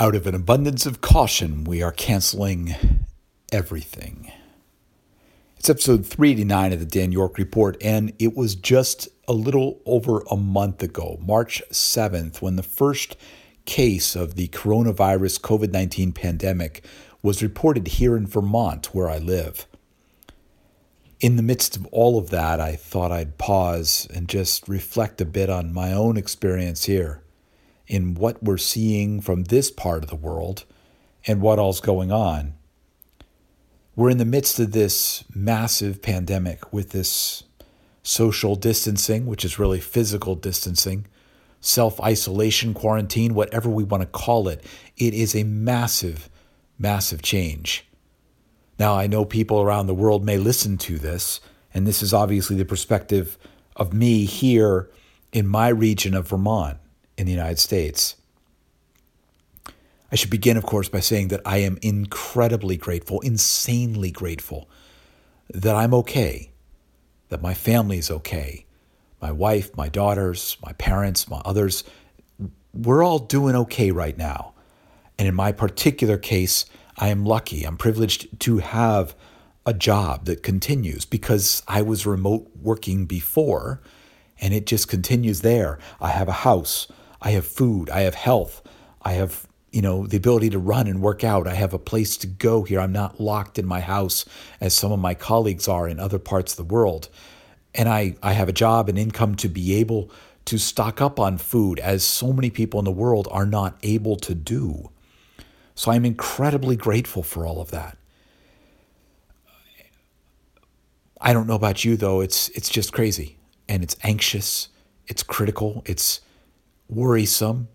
Out of an abundance of caution, we are canceling everything. It's episode 389 of the Dan York Report, and it was just a little over a month ago, March 7th, when the first case of the coronavirus COVID 19 pandemic was reported here in Vermont, where I live. In the midst of all of that, I thought I'd pause and just reflect a bit on my own experience here in what we're seeing from this part of the world and what all's going on. We're in the midst of this massive pandemic with this social distancing, which is really physical distancing, self isolation, quarantine, whatever we want to call it. It is a massive, massive change. Now, I know people around the world may listen to this, and this is obviously the perspective of me here in my region of Vermont in the United States. I should begin, of course, by saying that I am incredibly grateful, insanely grateful that I'm okay, that my family is okay, my wife, my daughters, my parents, my others. We're all doing okay right now. And in my particular case, I am lucky. I'm privileged to have a job that continues because I was remote working before and it just continues there. I have a house. I have food, I have health, I have you know the ability to run and work out. I have a place to go here. I'm not locked in my house as some of my colleagues are in other parts of the world. And I, I have a job and income to be able to stock up on food as so many people in the world are not able to do. So I'm incredibly grateful for all of that. I don't know about you though, it's it's just crazy and it's anxious, it's critical, it's worrisome,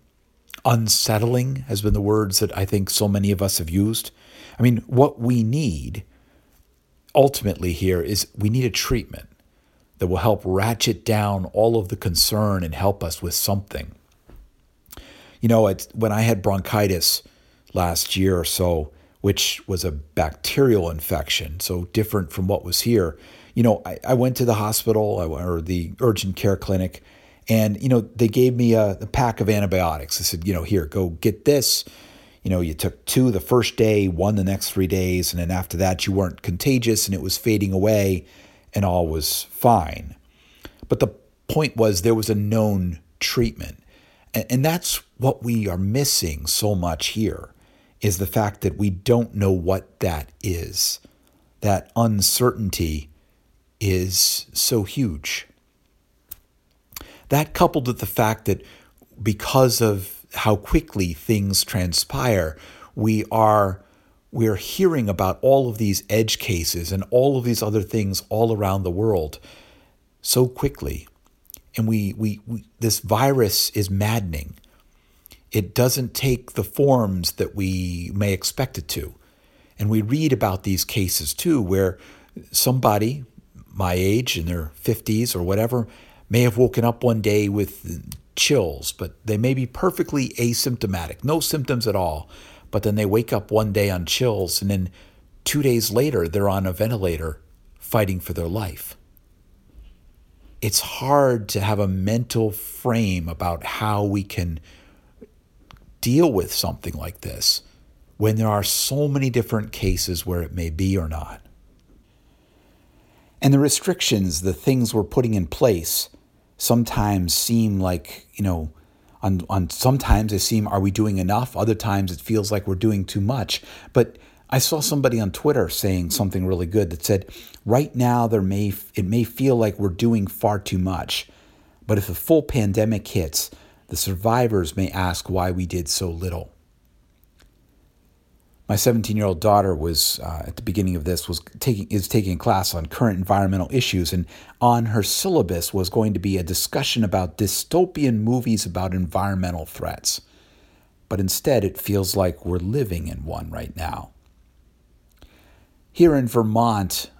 unsettling has been the words that I think so many of us have used. I mean, what we need ultimately here is we need a treatment that will help ratchet down all of the concern and help us with something. You know, when I had bronchitis last year or so, which was a bacterial infection, so different from what was here, you know, I, I went to the hospital or the urgent care clinic and, you know, they gave me a, a pack of antibiotics. They said, you know, here, go get this. You know, you took two the first day, one the next three days, and then after that, you weren't contagious and it was fading away and all was fine. But the point was there was a known treatment. And, and that's what we are missing so much here is the fact that we don't know what that is. That uncertainty is so huge. That coupled with the fact that because of how quickly things transpire, we are we're hearing about all of these edge cases and all of these other things all around the world so quickly. And we, we, we this virus is maddening. It doesn't take the forms that we may expect it to. And we read about these cases too, where somebody my age in their 50s or whatever may have woken up one day with chills, but they may be perfectly asymptomatic, no symptoms at all. But then they wake up one day on chills, and then two days later, they're on a ventilator fighting for their life. It's hard to have a mental frame about how we can deal with something like this when there are so many different cases where it may be or not. And the restrictions, the things we're putting in place, sometimes seem like, you know, on, on sometimes they seem, are we doing enough? Other times it feels like we're doing too much. But I saw somebody on Twitter saying something really good that said, right now there may it may feel like we're doing far too much, but if a full pandemic hits, the survivors may ask why we did so little my 17 year old daughter was uh, at the beginning of this was taking is taking a class on current environmental issues and on her syllabus was going to be a discussion about dystopian movies about environmental threats but instead it feels like we're living in one right now here in vermont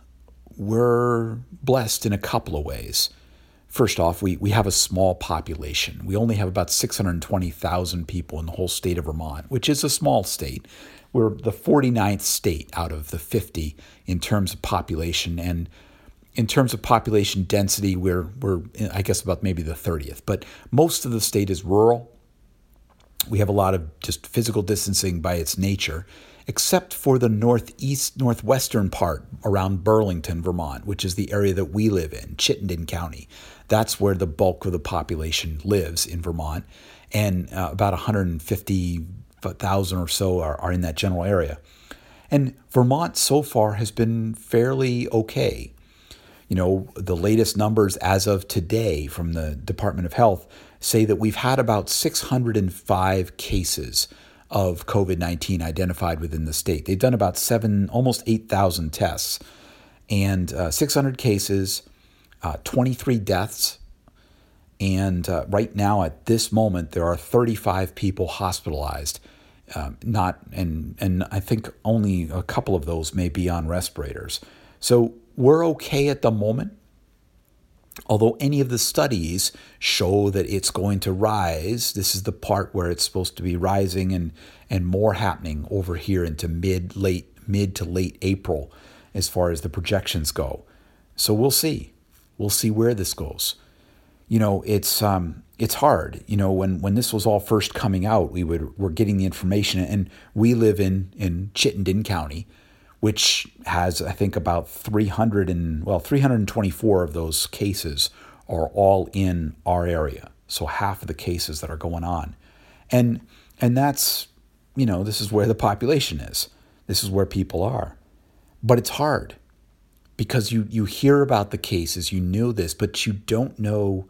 we're blessed in a couple of ways First off, we, we have a small population. We only have about 620,000 people in the whole state of Vermont, which is a small state. We're the 49th state out of the 50 in terms of population. And in terms of population density, we're, we're I guess, about maybe the 30th. But most of the state is rural. We have a lot of just physical distancing by its nature, except for the northeast, northwestern part around Burlington, Vermont, which is the area that we live in, Chittenden County. That's where the bulk of the population lives in Vermont, and uh, about 150,000 or so are, are in that general area. And Vermont so far has been fairly okay. You know, the latest numbers as of today from the Department of Health say that we've had about 605 cases of COVID 19 identified within the state. They've done about seven, almost 8,000 tests, and uh, 600 cases, uh, 23 deaths. And uh, right now, at this moment, there are 35 people hospitalized. Um, not and and I think only a couple of those may be on respirators. So we're okay at the moment. Although any of the studies show that it's going to rise, this is the part where it's supposed to be rising and, and more happening over here into mid late mid to late April as far as the projections go. So we'll see. We'll see where this goes. You know, it's um, it's hard. You know, when when this was all first coming out, we would were getting the information, and we live in in Chittenden County, which has, I think, about 300 and, well, 324 of those cases are all in our area. So half of the cases that are going on. And, and that's, you know, this is where the population is. This is where people are. But it's hard because you, you hear about the cases, you know this, but you don't know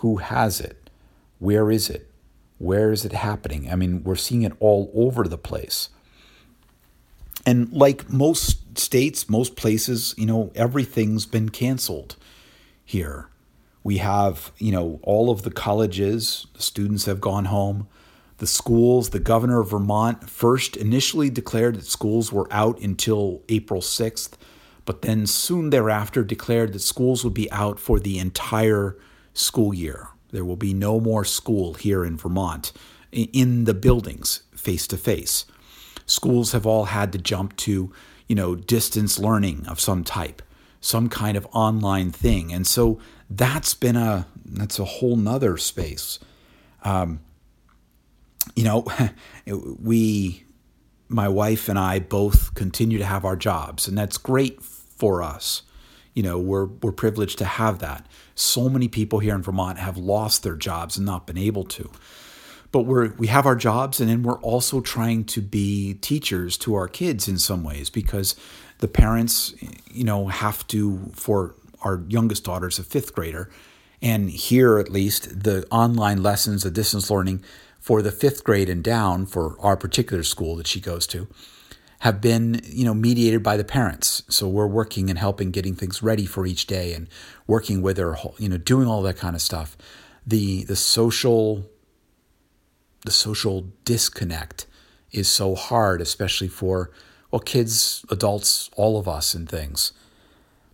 who has it. Where is it? Where is it happening? I mean, we're seeing it all over the place. And like most states, most places, you know, everything's been canceled here. We have, you know, all of the colleges, the students have gone home. The schools, the governor of Vermont first initially declared that schools were out until April 6th, but then soon thereafter declared that schools would be out for the entire school year. There will be no more school here in Vermont in the buildings face to face schools have all had to jump to, you know, distance learning of some type, some kind of online thing. And so that's been a that's a whole nother space. Um, you know, we, my wife and I both continue to have our jobs, and that's great for us. You know, we're we're privileged to have that. So many people here in Vermont have lost their jobs and not been able to but we're we have our jobs and then we're also trying to be teachers to our kids in some ways because the parents you know have to for our youngest daughter's a fifth grader and here at least the online lessons the distance learning for the fifth grade and down for our particular school that she goes to have been you know mediated by the parents so we're working and helping getting things ready for each day and working with her you know doing all that kind of stuff the the social the social disconnect is so hard, especially for, well, kids, adults, all of us, and things.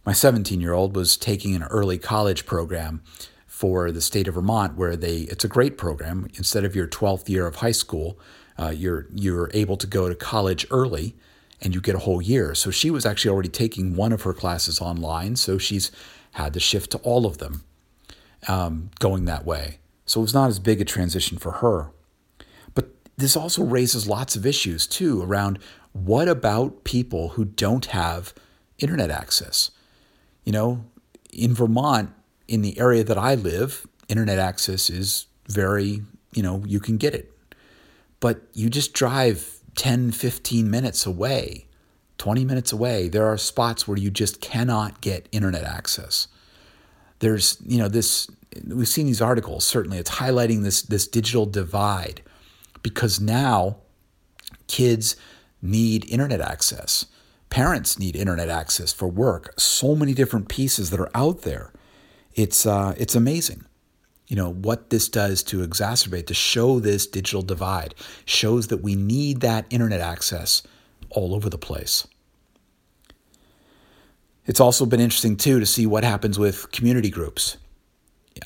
My 17 year old was taking an early college program for the state of Vermont, where they it's a great program. Instead of your 12th year of high school, uh, you're you're able to go to college early, and you get a whole year. So she was actually already taking one of her classes online, so she's had to shift to all of them, um, going that way. So it was not as big a transition for her But this also raises lots of issues too around what about people who don't have internet access? You know, in Vermont, in the area that I live, internet access is very, you know, you can get it. But you just drive 10, 15 minutes away, 20 minutes away, there are spots where you just cannot get internet access. There's, you know, this we've seen these articles, certainly it's highlighting this this digital divide because now kids need internet access. Parents need internet access for work. So many different pieces that are out there. It's uh, it's amazing. You know what this does to exacerbate to show this digital divide shows that we need that internet access all over the place. It's also been interesting too to see what happens with community groups.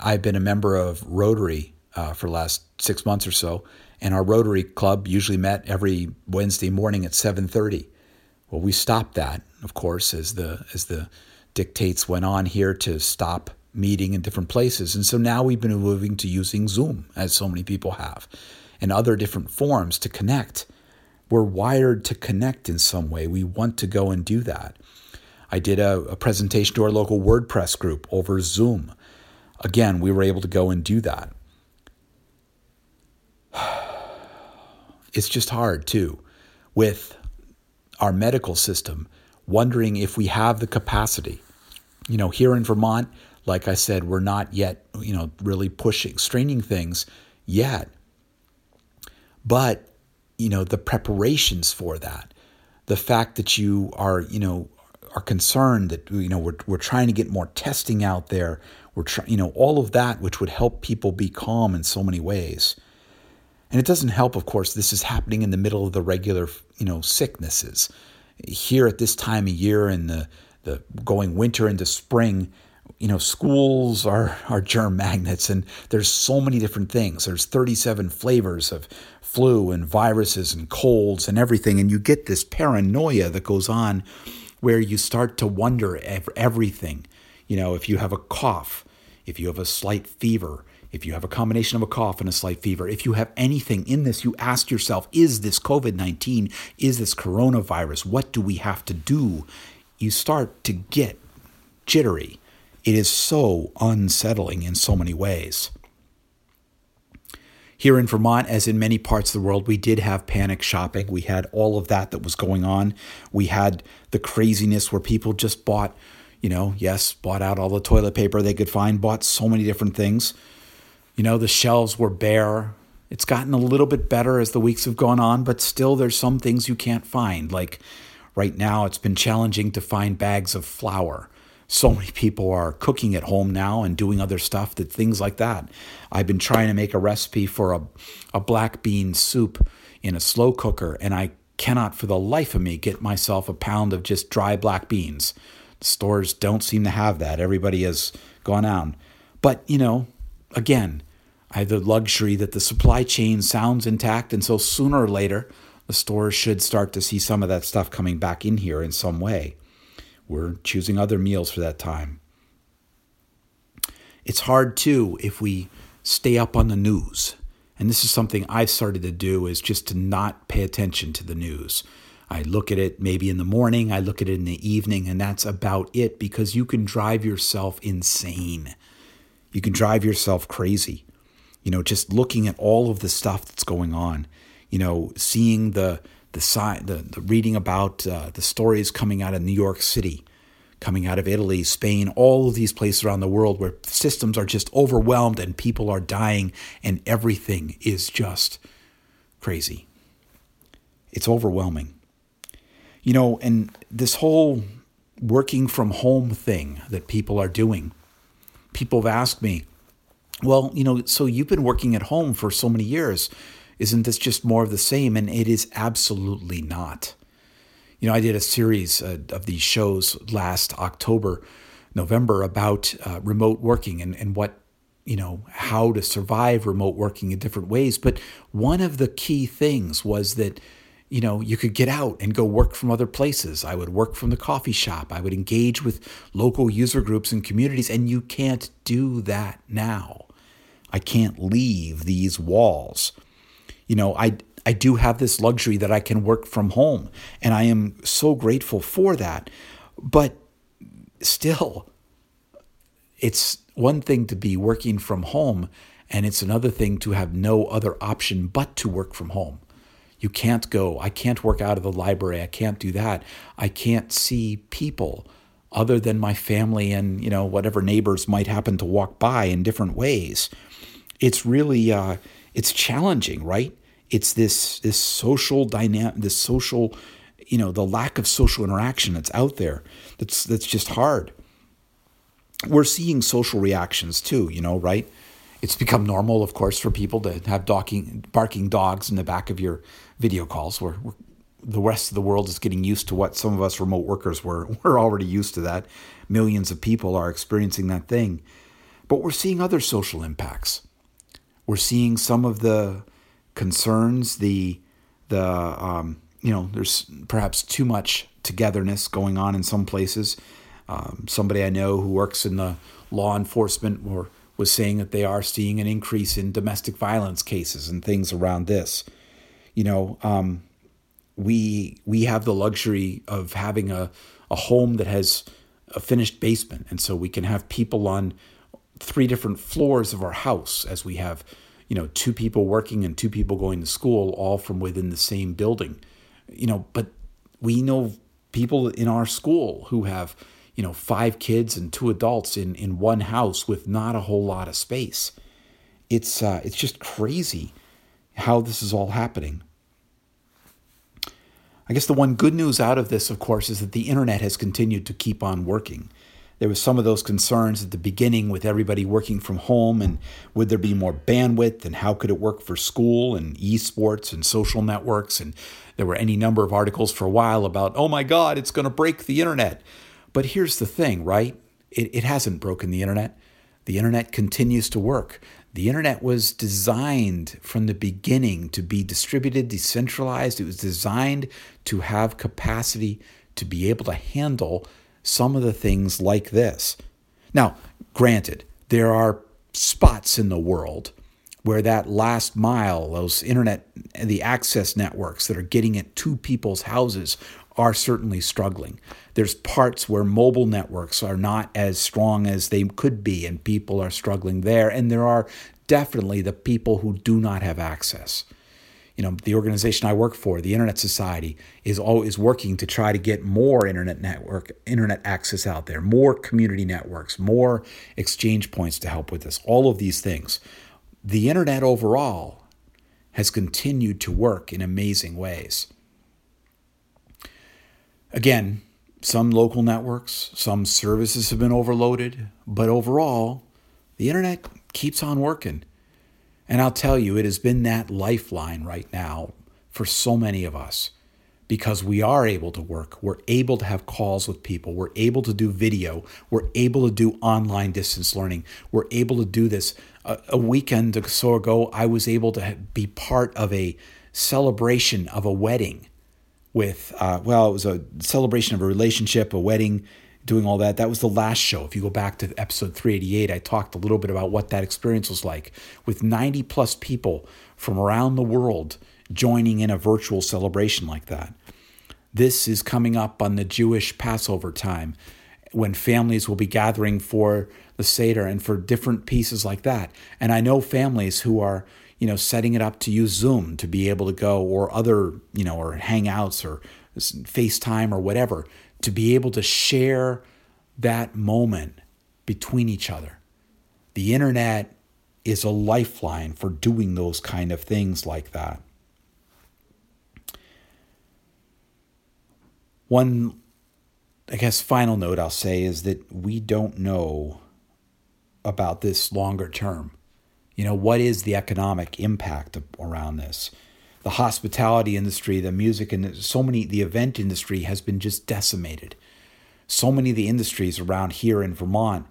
I've been a member of Rotary uh, for the last six months or so, and our Rotary Club usually met every Wednesday morning at 7:30. Well, we stopped that, of course, as the as the dictates went on here to stop meeting in different places, and so now we've been moving to using Zoom, as so many people have, and other different forms to connect. We're wired to connect in some way. We want to go and do that. I did a, a presentation to our local WordPress group over Zoom. Again, we were able to go and do that. It's just hard too with our medical system, wondering if we have the capacity. You know, here in Vermont, like I said, we're not yet, you know, really pushing, straining things yet. But, you know, the preparations for that, the fact that you are, you know, are concerned that, you know, we're, we're trying to get more testing out there. We're trying, you know, all of that, which would help people be calm in so many ways. And it doesn't help, of course, this is happening in the middle of the regular, you know, sicknesses. Here at this time of year in the, the going winter into spring, you know, schools are, are germ magnets and there's so many different things. There's 37 flavors of flu and viruses and colds and everything. And you get this paranoia that goes on where you start to wonder everything. You know, if you have a cough, if you have a slight fever, if you have a combination of a cough and a slight fever, if you have anything in this, you ask yourself, is this COVID 19? Is this coronavirus? What do we have to do? You start to get jittery. It is so unsettling in so many ways. Here in Vermont, as in many parts of the world, we did have panic shopping. We had all of that that was going on. We had the craziness where people just bought, you know, yes, bought out all the toilet paper they could find, bought so many different things. You know, the shelves were bare. It's gotten a little bit better as the weeks have gone on, but still there's some things you can't find. Like right now, it's been challenging to find bags of flour. So many people are cooking at home now and doing other stuff that things like that. I've been trying to make a recipe for a, a black bean soup in a slow cooker, and I cannot for the life of me get myself a pound of just dry black beans. stores don't seem to have that. Everybody has gone out. But, you know, again, I have the luxury that the supply chain sounds intact, and so sooner or later, the stores should start to see some of that stuff coming back in here in some way. We're choosing other meals for that time. It's hard too if we stay up on the news. And this is something I've started to do is just to not pay attention to the news. I look at it maybe in the morning, I look at it in the evening, and that's about it because you can drive yourself insane. You can drive yourself crazy you know, just looking at all of the stuff that's going on, you know, seeing the the side, the, the reading about uh, the stories coming out of New York City, coming out of Italy, Spain, all of these places around the world where systems are just overwhelmed and people are dying and everything is just crazy. It's overwhelming. You know, and this whole working from home thing that people are doing, people have asked me, well, you know, so you've been working at home for so many years. Isn't this just more of the same? And it is absolutely not. You know, I did a series uh, of these shows last October, November about uh, remote working and, and what, you know, how to survive remote working in different ways. But one of the key things was that, you know, you could get out and go work from other places. I would work from the coffee shop. I would engage with local user groups and communities, and you can't do that now. I can't leave these walls. You know, I I do have this luxury that I can work from home, and I am so grateful for that. But still, it's one thing to be working from home, and it's another thing to have no other option but to work from home. You can't go. I can't work out of the library. I can't do that. I can't see people other than my family and you know whatever neighbors might happen to walk by in different ways it's really uh, it's challenging, right? It's this this social dynamic, this social, you know, the lack of social interaction that's out there. That's that's just hard. We're seeing social reactions too, you know, right? It's become normal, of course, for people to have docking, barking dogs in the back of your video calls. Where the rest of the world is getting used to what some of us remote workers were. We're already used to that. Millions of people are experiencing that thing. But we're seeing other social impacts. We're seeing some of the concerns, the the um, you know, there's perhaps too much togetherness going on in some places. Um, somebody I know who works in the law enforcement or was saying that they are seeing an increase in domestic violence cases and things around this. You know, um, we we have the luxury of having a, a home that has a finished basement, and so we can have people on three different floors of our house as we have, you know, two people working and two people going to school, all from within the same building. You know, but we know people in our school who have you know five kids and two adults in in one house with not a whole lot of space. It's uh, it's just crazy how this is all happening. I guess the one good news out of this of course is that the internet has continued to keep on working there was some of those concerns at the beginning with everybody working from home and would there be more bandwidth and how could it work for school and esports and social networks? And there were any number of articles for a while about oh my god it's going to break the internet. But here's the thing right? It, it hasn't broken the internet. The internet continues to work. The internet was designed from the beginning to be distributed decentralized. It was designed to have capacity to be able to handle some of the things like this. Now, granted, there are spots in the world where that last mile, those internet, the access networks that are getting it to people's houses are certainly struggling. There's parts where mobile networks are not as strong as they could be, and people are struggling there. And there are definitely the people who do not have access you know, the organization I work for, the Internet Society, is always working to try to get more internet network, internet access out there, more community networks, more exchange points to help with this. All of these things. The internet overall has continued to work in amazing ways. Again, some local networks, some services have been overloaded, but overall, the internet keeps on working. And I'll tell you, it has been that lifeline right now for so many of us because we are able to work. We're able to have calls with people. We're able to do video. We're able to do online distance learning. We're able to do this. A, a weekend or so ago, I was able to be part of a celebration of a wedding with, uh, well, it was a celebration of a relationship, a wedding doing all that. That was the last show. If you go back to episode 388, I talked a little bit about what that experience was like with 90 plus people from around the world joining in a virtual celebration like that. This is coming up on the Jewish Passover time when families will be gathering for the Seder and for different pieces like that. And I know families who are, you know, setting it up to use Zoom to be able to go or other, you know, or Hangouts or FaceTime or whatever to be able to share that moment between each other. The internet is a lifeline for doing those kind of things like that. One, I guess, final note I'll say is that we don't know about this longer term. You know, what is the economic impact around this? The hospitality industry, the music and so many the event industry has been just decimated. So many of the industries around here in Vermont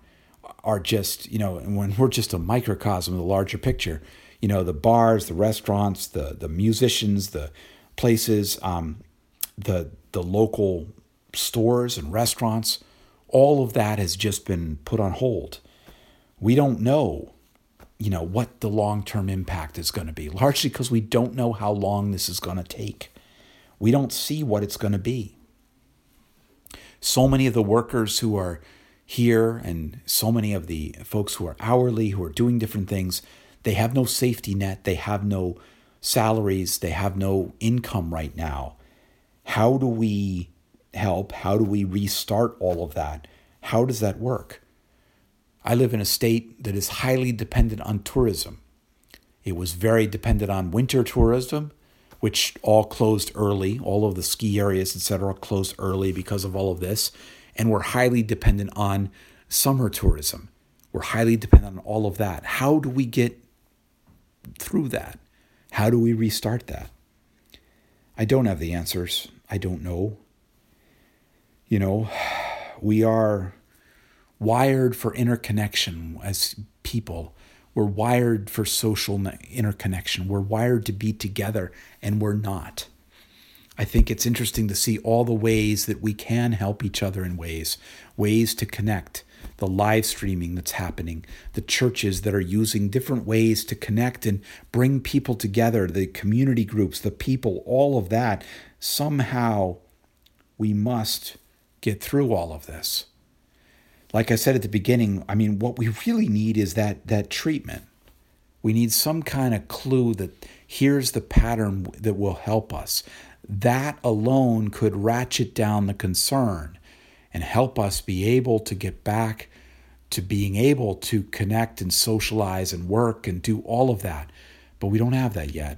are just, you know, and when we're just a microcosm of the larger picture, you know, the bars, the restaurants, the the musicians, the places, um, the the local stores and restaurants, all of that has just been put on hold. We don't know you know what the long-term impact is going to be largely because we don't know how long this is going to take. We don't see what it's going to be. So many of the workers who are here and so many of the folks who are hourly who are doing different things they have no safety net they have no salaries they have no income right now. How do we help? How do we restart all of that? How does that work I live in a state that is highly dependent on tourism. It was very dependent on winter tourism, which all closed early. All of the ski areas, etc., closed early because of all of this. And we're highly dependent on summer tourism. We're highly dependent on all of that. How do we get through that? How do we restart that? I don't have the answers. I don't know. You know, we are wired for interconnection as people. We're wired for social interconnection. We're wired to be together, and we're not. I think it's interesting to see all the ways that we can help each other in ways, ways to connect. the live streaming that's happening, the churches that are using different ways to connect and bring people together, the community groups, the people, all of that. Somehow we must get through all of this. Like I said at the beginning, I mean, what we really need is that, that treatment. We need some kind of clue that here's the pattern that will help us. That alone could ratchet down the concern and help us be able to get back to being able to connect and socialize and work and do all of that. But we don't have that yet.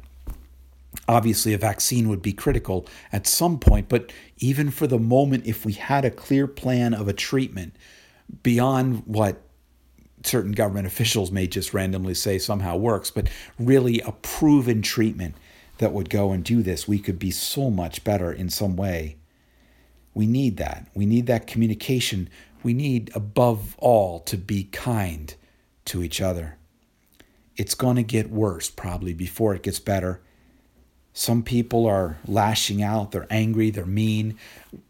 Obviously, a vaccine would be critical at some point, but even for the moment, if we had a clear plan of a treatment beyond what certain government officials may just randomly say somehow works, but really a proven treatment that would go and do this, we could be so much better in some way. We need that. We need that communication. We need, above all, to be kind to each other. It's going to get worse probably before it gets better. Some people are lashing out, they're angry, they're mean.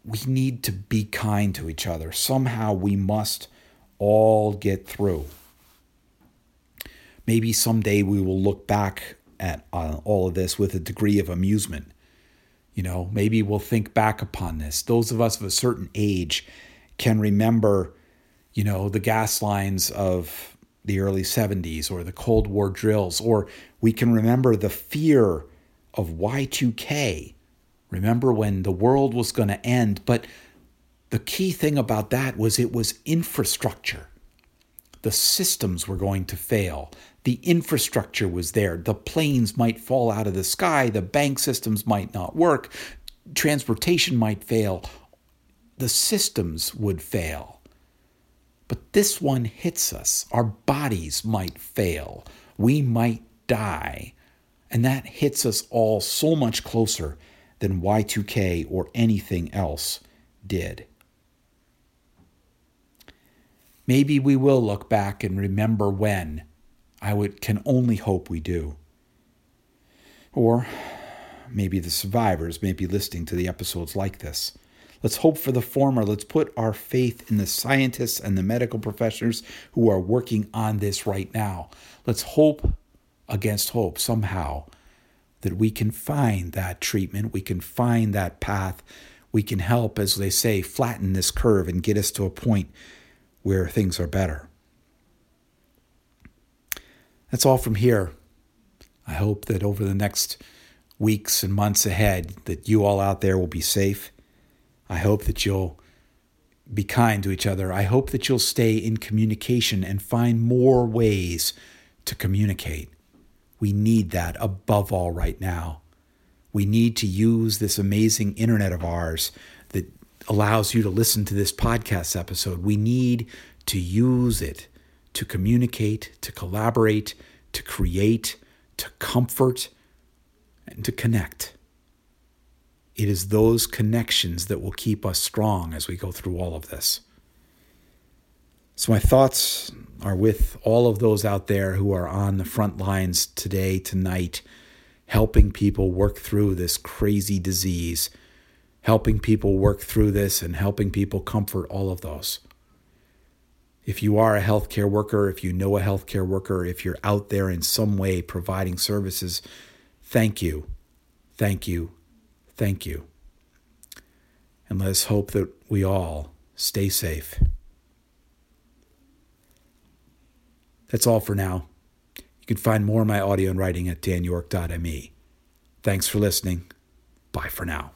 We need to be kind to each other. Somehow we must all get through. Maybe someday we will look back at uh, all of this with a degree of amusement. You know, maybe we'll think back upon this. Those of us of a certain age can remember, you know, the gas lines of the early 70s or the Cold War drills, or we can remember the fear of Y2K. Remember when the world was going to end, but the key thing about that was it was infrastructure. The systems were going to fail. The infrastructure was there. The planes might fall out of the sky. The bank systems might not work. Transportation might fail. The systems would fail. But this one hits us. Our bodies might fail. We might die. And that hits us all so much closer than Y2K or anything else did. Maybe we will look back and remember when. I would, can only hope we do. Or maybe the survivors may be listening to the episodes like this. Let's hope for the former. Let's put our faith in the scientists and the medical professionals who are working on this right now. Let's hope against hope somehow that we can find that treatment, we can find that path, we can help, as they say, flatten this curve and get us to a point where things are better. That's all from here. I hope that over the next weeks and months ahead that you all out there will be safe. I hope that you'll be kind to each other. I hope that you'll stay in communication and find more ways to communicate. We need that above all right now. We need to use this amazing internet of ours that allows you to listen to this podcast episode. We need to use it to communicate, to collaborate, to create, to comfort, and to connect. It is those connections that will keep us strong as we go through all of this. So, my thoughts are with all of those out there who are on the front lines today, tonight, helping people work through this crazy disease, helping people work through this, and helping people comfort all of those. If you are a healthcare worker, if you know a healthcare worker, if you're out there in some way providing services, thank you, thank you, thank you. And let us hope that we all stay safe. That's all for now. You can find more of my audio and writing at danyork.me. Thanks for listening. Bye for now.